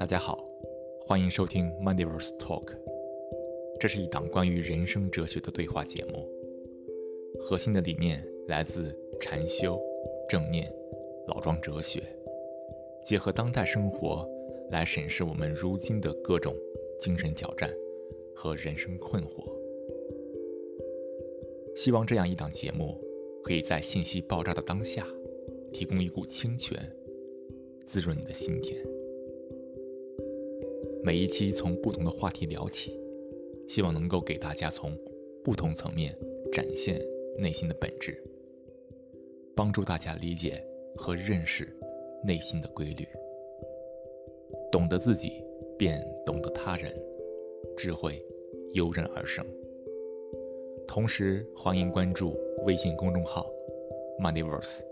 大家好，欢迎收听 Mondayverse Talk。这是一档关于人生哲学的对话节目，核心的理念来自禅修、正念、老庄哲学，结合当代生活来审视我们如今的各种精神挑战和人生困惑。希望这样一档节目，可以在信息爆炸的当下，提供一股清泉，滋润你的心田。每一期从不同的话题聊起，希望能够给大家从不同层面展现内心的本质，帮助大家理解和认识内心的规律。懂得自己，便懂得他人，智慧油然而生。同时，欢迎关注微信公众号 “Moneyverse”。